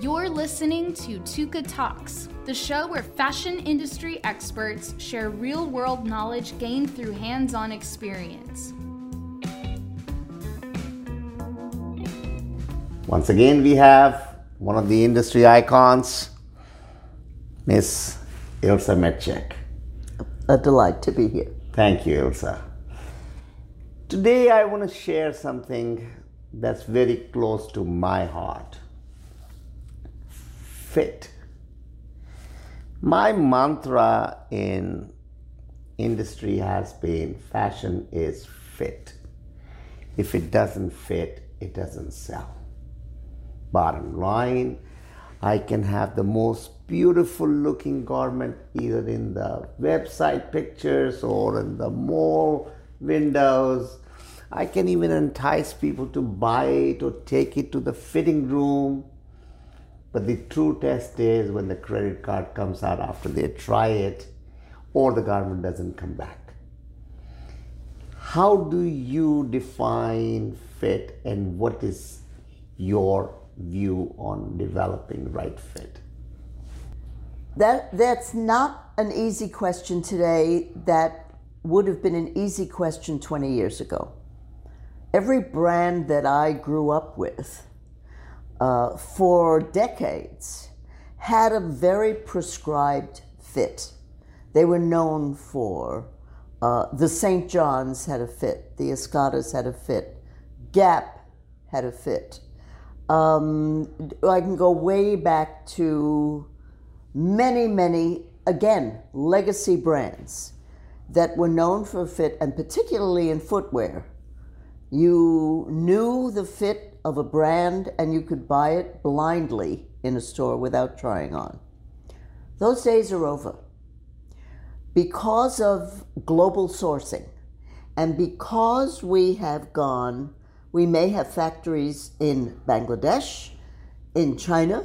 You're listening to Tuka Talks, the show where fashion industry experts share real world knowledge gained through hands on experience. Once again, we have one of the industry icons, Miss Ilse Metchek. A delight to be here. Thank you, Ilsa. Today, I want to share something that's very close to my heart fit. My mantra in industry has been fashion is fit. If it doesn't fit, it doesn't sell. Bottom line, I can have the most beautiful looking garment either in the website pictures or in the mall windows. I can even entice people to buy it or take it to the fitting room but the true test is when the credit card comes out after they try it or the garment doesn't come back. How do you define fit and what is your view on developing right fit? That that's not an easy question today that would have been an easy question 20 years ago. Every brand that I grew up with uh, for decades had a very prescribed fit. They were known for uh, the St. John's had a fit, the Escadas had a fit, Gap had a fit. Um, I can go way back to many, many, again, legacy brands that were known for fit, and particularly in footwear. You knew the fit of a brand and you could buy it blindly in a store without trying on. Those days are over. Because of global sourcing and because we have gone, we may have factories in Bangladesh, in China,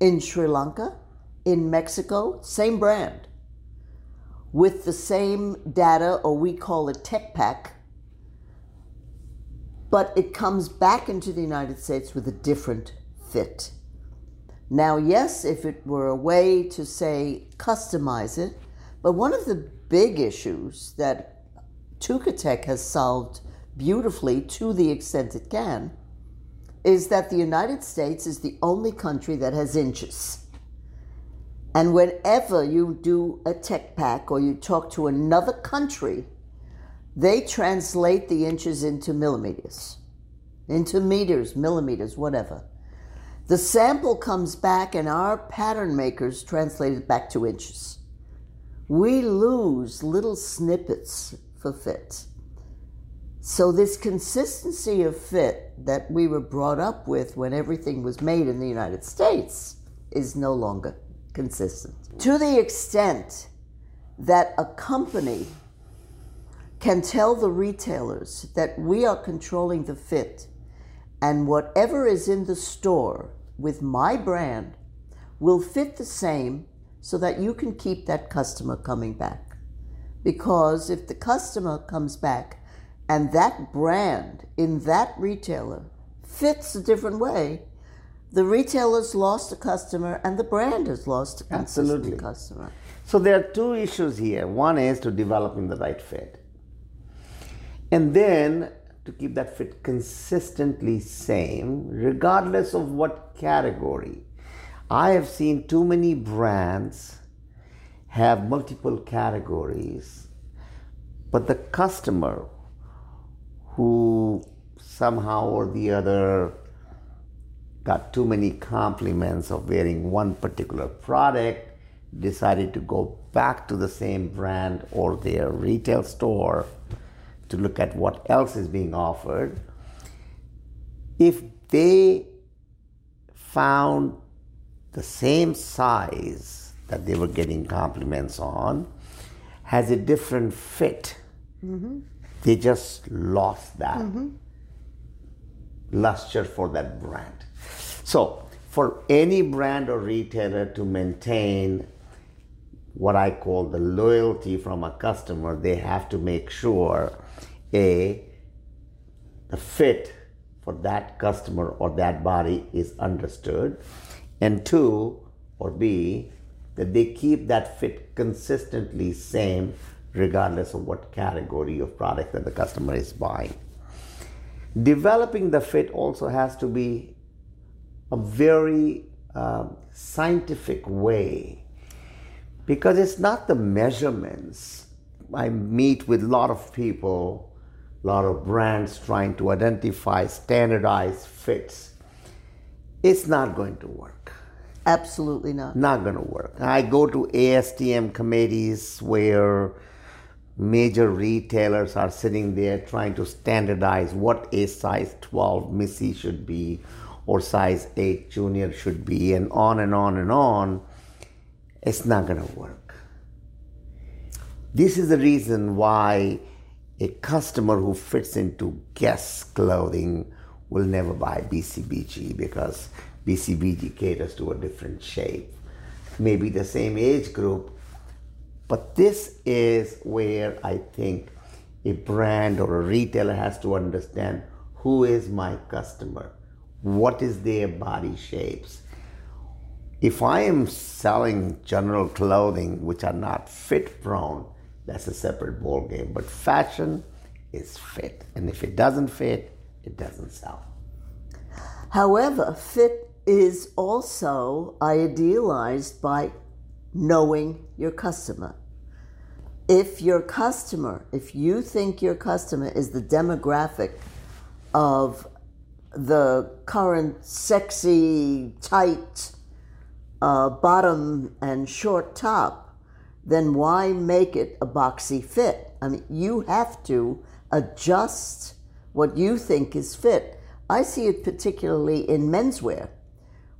in Sri Lanka, in Mexico, same brand, with the same data, or we call it tech pack, but it comes back into the United States with a different fit. Now, yes, if it were a way to say customize it, but one of the big issues that Tech has solved beautifully to the extent it can is that the United States is the only country that has inches. And whenever you do a tech pack or you talk to another country they translate the inches into millimeters, into meters, millimeters, whatever. The sample comes back, and our pattern makers translate it back to inches. We lose little snippets for fit. So, this consistency of fit that we were brought up with when everything was made in the United States is no longer consistent. To the extent that a company can tell the retailers that we are controlling the fit and whatever is in the store with my brand will fit the same so that you can keep that customer coming back. Because if the customer comes back and that brand in that retailer fits a different way, the retailer's lost a customer and the brand has lost a Absolutely. customer. So there are two issues here. One is to developing the right fit. And then to keep that fit consistently same, regardless of what category. I have seen too many brands have multiple categories, but the customer who somehow or the other got too many compliments of wearing one particular product decided to go back to the same brand or their retail store to look at what else is being offered, if they found the same size that they were getting compliments on has a different fit, mm-hmm. they just lost that mm-hmm. luster for that brand. So, for any brand or retailer to maintain what I call the loyalty from a customer, they have to make sure a the fit for that customer or that body is understood And two, or B, that they keep that fit consistently same regardless of what category of product that the customer is buying. Developing the fit also has to be a very uh, scientific way because it's not the measurements. I meet with a lot of people, a lot of brands trying to identify standardized fits. It's not going to work. Absolutely not. Not going to work. I go to ASTM committees where major retailers are sitting there trying to standardize what a size 12 Missy should be or size 8 junior should be and on and on and on it's not going to work this is the reason why a customer who fits into guess clothing will never buy bcbg because bcbg caters to a different shape maybe the same age group but this is where I think a brand or a retailer has to understand who is my customer, what is their body shapes. If I am selling general clothing which are not fit prone, that's a separate ball game. But fashion is fit, and if it doesn't fit, it doesn't sell. However, fit is also idealized by knowing your customer. If your customer, if you think your customer is the demographic of the current sexy, tight uh, bottom and short top, then why make it a boxy fit? I mean, you have to adjust what you think is fit. I see it particularly in menswear,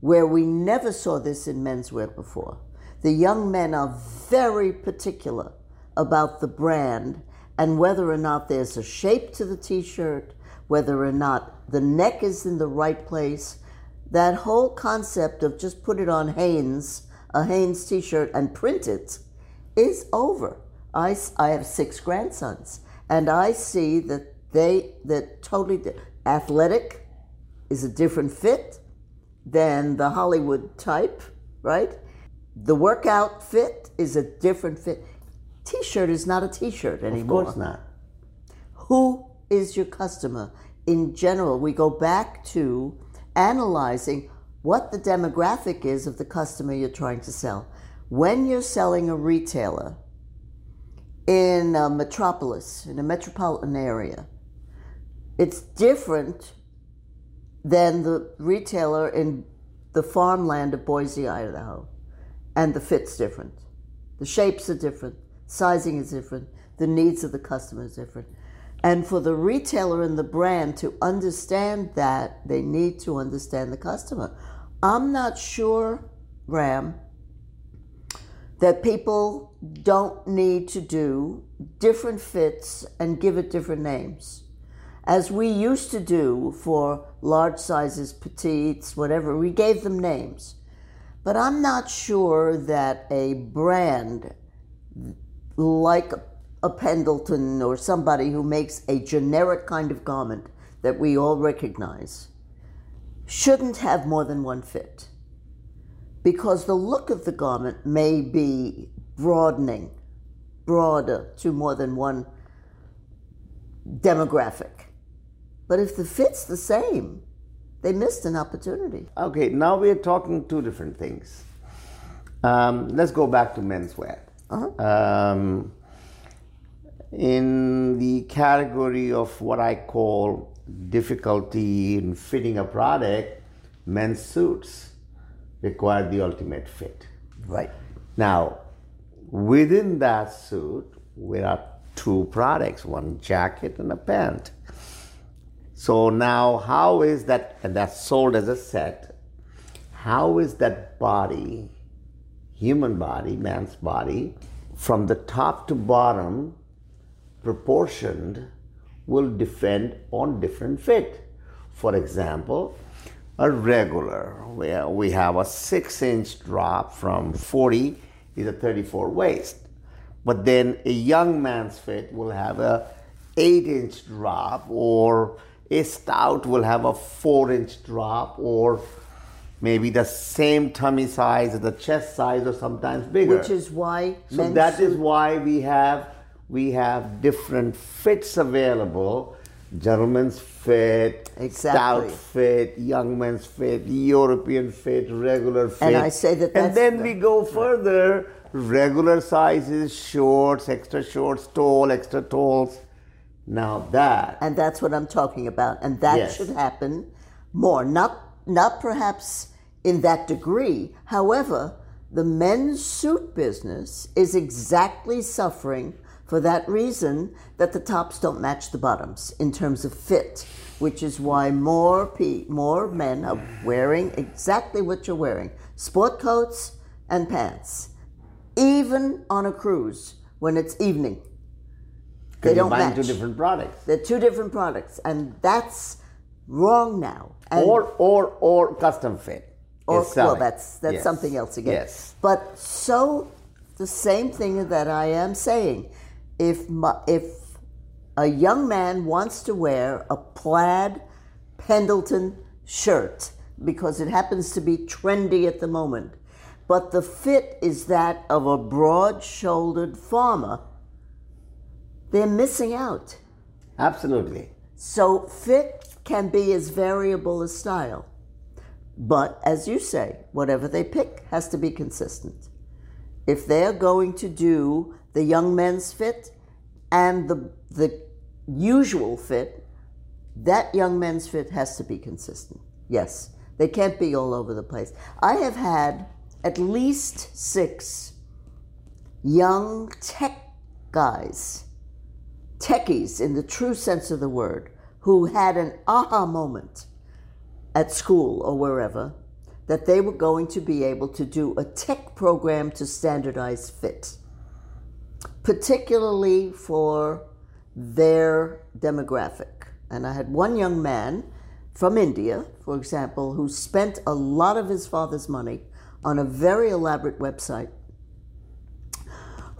where we never saw this in menswear before. The young men are very particular about the brand and whether or not there's a shape to the t shirt, whether or not the neck is in the right place. That whole concept of just put it on Hanes, a Hanes t shirt, and print it is over. I, I have six grandsons, and I see that they, that totally athletic is a different fit than the Hollywood type, right? The workout fit is a different fit. T-shirt is not a T-shirt anymore. Of course not. Who is your customer? In general, we go back to analyzing what the demographic is of the customer you're trying to sell. When you're selling a retailer in a metropolis, in a metropolitan area, it's different than the retailer in the farmland of Boise, Idaho. And the fit's different. The shapes are different sizing is different, the needs of the customer is different. And for the retailer and the brand to understand that, they need to understand the customer. I'm not sure, Ram, that people don't need to do different fits and give it different names. As we used to do for large sizes, petites, whatever, we gave them names. But I'm not sure that a brand like a Pendleton or somebody who makes a generic kind of garment that we all recognize shouldn't have more than one fit because the look of the garment may be broadening, broader to more than one demographic. But if the fit's the same, they missed an opportunity. Okay, now we're talking two different things. Um, let's go back to menswear. Uh-huh. Um, in the category of what I call difficulty in fitting a product, men's suits require the ultimate fit. Right. Now, within that suit, there are two products one jacket and a pant. So now, how is that, and that's sold as a set, how is that body human body, man's body, from the top to bottom, proportioned, will defend on different fit. For example, a regular, where we have a six inch drop from 40 is a 34 waist. But then a young man's fit will have a 8 inch drop, or a stout will have a 4 inch drop, or maybe the same tummy size or the chest size or sometimes bigger. Which is why so that is why we have we have different fits available. Gentlemen's fit, Exactly. stout fit, young men's fit, European fit, regular fit. And I say that And then the- we go further, regular sizes, shorts, extra shorts, tall, extra talls. Now that and that's what I'm talking about. And that Yes. should happen more. Not not perhaps in that degree. However, the men's suit business is exactly suffering for that reason that the tops don't match the bottoms in terms of fit, which is why more pe- more men are wearing exactly what you're wearing: sport coats and pants, even on a cruise when it's evening. They don't match. two different products. They're two different products, and that's wrong now. And, or or or custom fit. or well, that's that's Yes. something else again. Yes. But so the same thing that I am saying, if my, if a young man wants to wear a plaid Pendleton shirt because it happens to be trendy at the moment, but the fit is that of a broad-shouldered farmer, they're missing out. Absolutely. So fit can be as variable as style. But as you say, whatever they pick has to be consistent. If they're going to do the young men's fit and the the usual fit, that young men's fit has to be consistent. Yes. They can't be all over the place. I have had at least six young tech guys techies in the true sense of the word who had an aha moment at school or wherever that they were going to be able to do a tech program to standardize fit, particularly for their demographic. And I had one young man from India, for example, who spent a lot of his father's money on a very elaborate website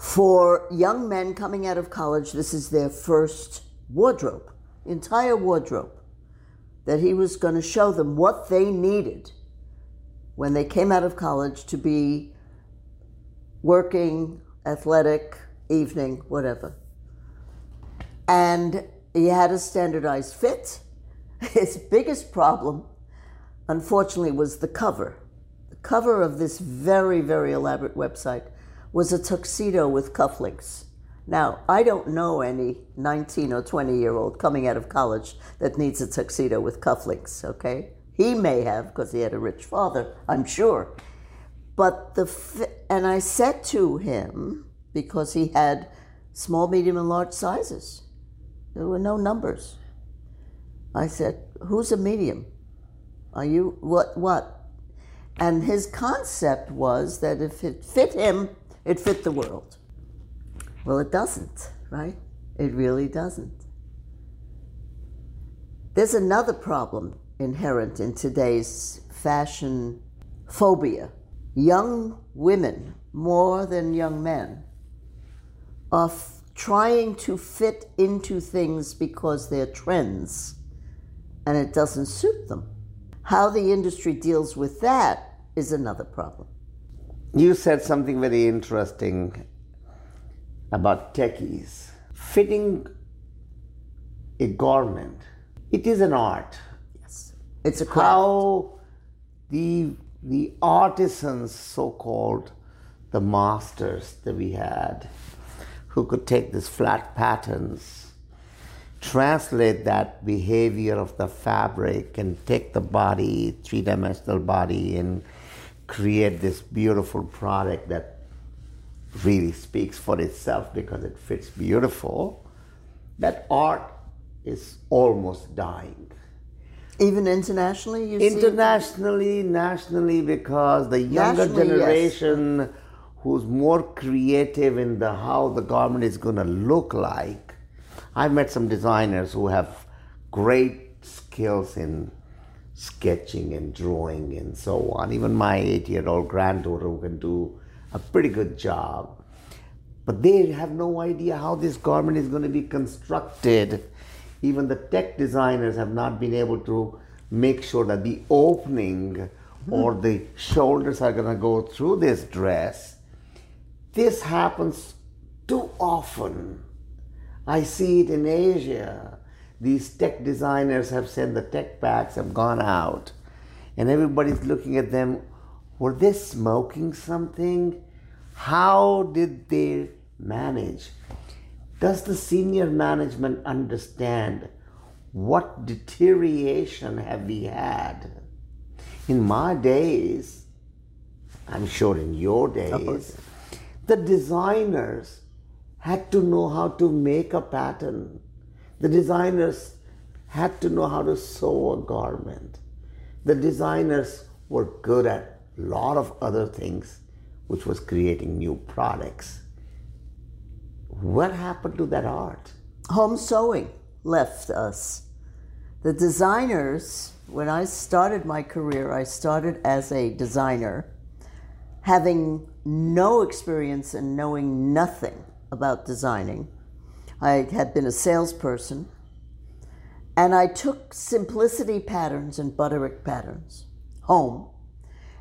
for young men coming out of college, this is their first wardrobe, entire wardrobe, that he was going to show them what they needed when they came out of college to be working, athletic, evening, whatever. And he had a standardized fit. His biggest problem, unfortunately, was the cover. The cover of this very, very elaborate website was a tuxedo with cufflinks. Now, I don't know any 19 or 20 year old coming out of college that needs a tuxedo with cufflinks, okay? He may have because he had a rich father, I'm sure. But the, and I said to him, because he had small, medium, and large sizes, there were no numbers. I said, Who's a medium? Are you, what, what? And his concept was that if it fit him, it fit the world. Well, it doesn't, right? It really doesn't. There's another problem inherent in today's fashion phobia. Young women, more than young men, are f- trying to fit into things because they're trends and it doesn't suit them. How the industry deals with that is another problem. You said something very interesting about techies. Fitting a garment, it is an art. Yes. It's a craft. How the the artisans, so called, the masters that we had, who could take these flat patterns, translate that behavior of the fabric, and take the body, three dimensional body, and create this beautiful product that really speaks for itself because it fits beautiful. That art is almost dying Even internationally, you see. internationally, nationally, because the younger Nationally, yes. Who's more creative in the how the garment is going to look like. I've met some designers who have great skills in sketching and drawing and so on. Even my eight-year-old granddaughter who can do a pretty good job. But they have no idea how this garment is going to be constructed. Even the tech designers have not been able to make sure that the opening or the shoulders are going to go through this dress. This happens too often. I see it in Asia. These tech designers have said the tech packs have gone out, and everybody's looking at them. Were they smoking something? How did they manage? Does the senior management understand what deterioration have we had? In my days, I'm sure in your days, the designers had to know how to make a pattern. The designers had to know how to sew a garment. The designers were good at a lot of other things, which was creating new products. What happened to that art? Home sewing left us. The designers, when I started my career, I started as a designer, having no experience and knowing nothing about designing. I had been a salesperson, and I took simplicity patterns and butterick patterns home,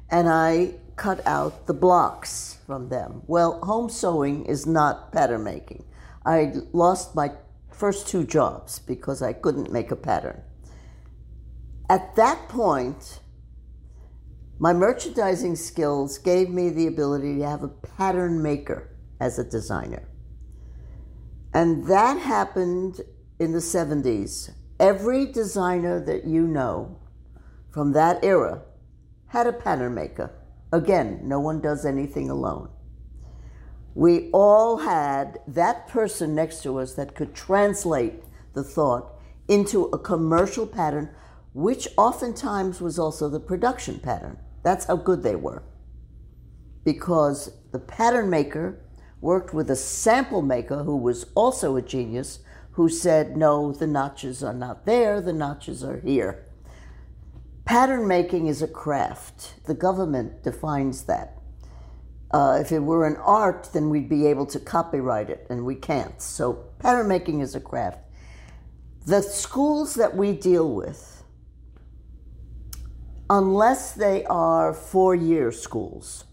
and I cut out the blocks from them. Well, home sewing is not pattern making. I lost my first two jobs because I couldn't make a pattern. At that point, my merchandising skills gave me the ability to have a pattern maker as a designer. And that happened in the 70s. Every designer that you know from that era had a pattern maker. Again, no one does anything alone. We all had that person next to us that could translate the thought into a commercial pattern, which oftentimes was also the production pattern. That's how good they were. Because the pattern maker worked with a sample maker who was also a genius, who said, no, the notches are not there, the notches are here. Pattern making is a craft. The government defines that. Uh, if it were an art, then we'd be able to copyright it, and we can't. So, pattern making is a craft. The schools that we deal with, unless they are four year schools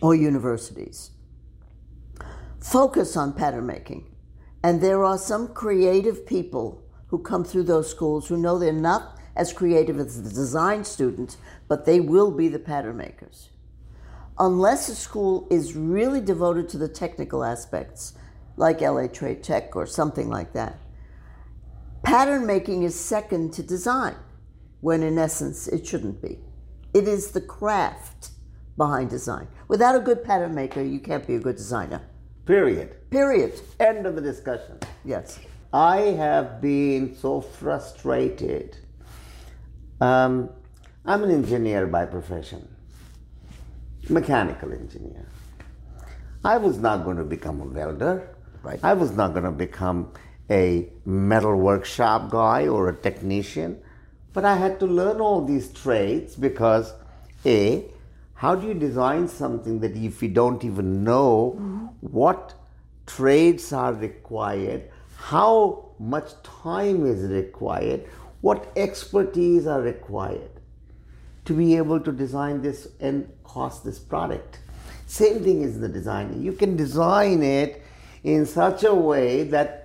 or universities, focus on pattern making. And there are some creative people who come through those schools who know they're not as creative as the design students, but they will be the pattern makers. Unless a school is really devoted to the technical aspects, like LA Trade Tech or something like that, pattern making is second to design, when in essence it shouldn't be. It is the craft behind design. Without a good pattern maker, you can't be a good designer. Period. Period. End of the discussion. Yes. I have been so frustrated. Um, I'm an engineer by profession, mechanical engineer. I was not going to become a welder. Right. I was not going to become a metal workshop guy or a technician. But I had to learn all these trades because, A, how do you design something that if you don't even know what trades are required, how much time is required, what expertise are required to be able to design this and cost this product? Same thing is the design. You can design it in such a way that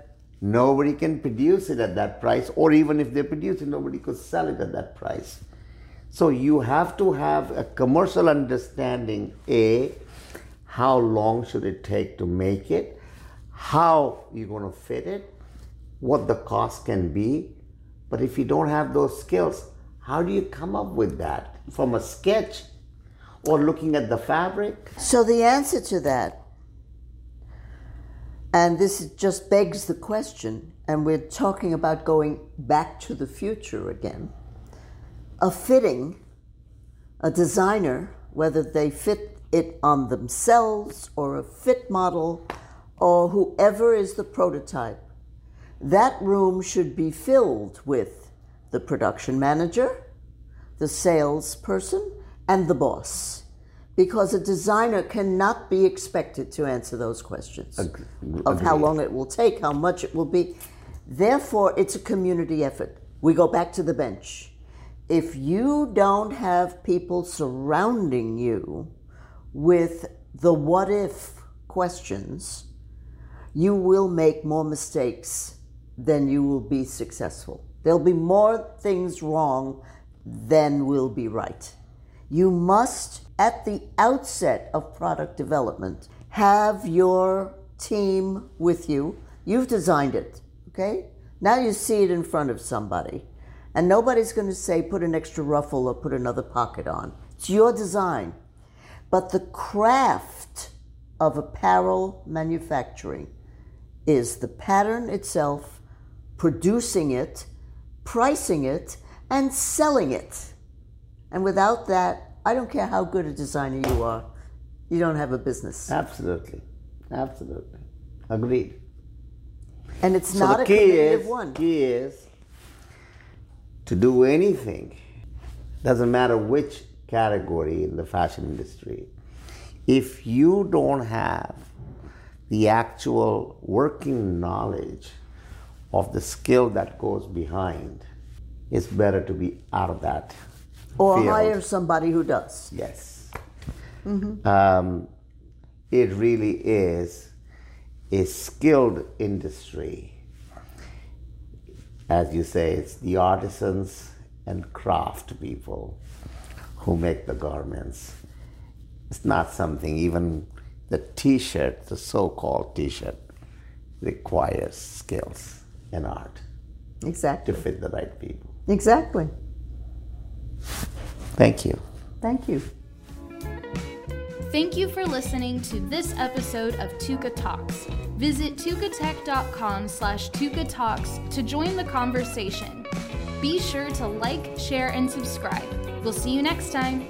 nobody can produce it at that price, or even if they produce it, nobody could sell it at that price. So you have to have a commercial understanding A, how long should it take to make it, how you're going to fit it, what the cost can be. But if you don't have those skills, how do you come up with that from a sketch or looking at the fabric? So the answer to that, and this just begs the question, and we're talking about going back to the future again. A fitting, a designer, whether they fit it on themselves or a fit model or whoever is the prototype, that room should be filled with the production manager, the salesperson, and the boss. Because a designer cannot be expected to answer those questions of how long it will take, how much it will be. Therefore, it's a community effort. We go back to the bench. if you don't have people surrounding you with the what if questions, you will make more mistakes than you will be successful. There'll be more things wrong than will be right. You must, at the outset of product development, have your team with you. You've designed it, okay? Now you see it in front of somebody. And nobody's going to say, put an extra ruffle or put another pocket on. It's your design. But the craft of apparel manufacturing is the pattern itself, producing it, pricing it, and selling it. And without that, I don't care how good a designer you are, you don't have a business. Absolutely. Absolutely. Agreed. And it's So not the a creative is, one. key is to do anything, doesn't matter which category in the fashion industry, if you don't have the actual working knowledge of the skill that goes behind, it's better to be out of that. Or field. hire somebody who does. Yes. Um, it really is a skilled industry. As you say, it's the artisans and craft people who make the garments. It's not something, even the t shirt, the so called t shirt, requires skills and art Exactly. to fit the right people. Exactly. Thank you. Thank you. Thank you for listening to this episode of Tuka Talks. Visit tukatech.com slash Tuka Talks to join the conversation. Be sure to like, share, and subscribe. We'll see you next time.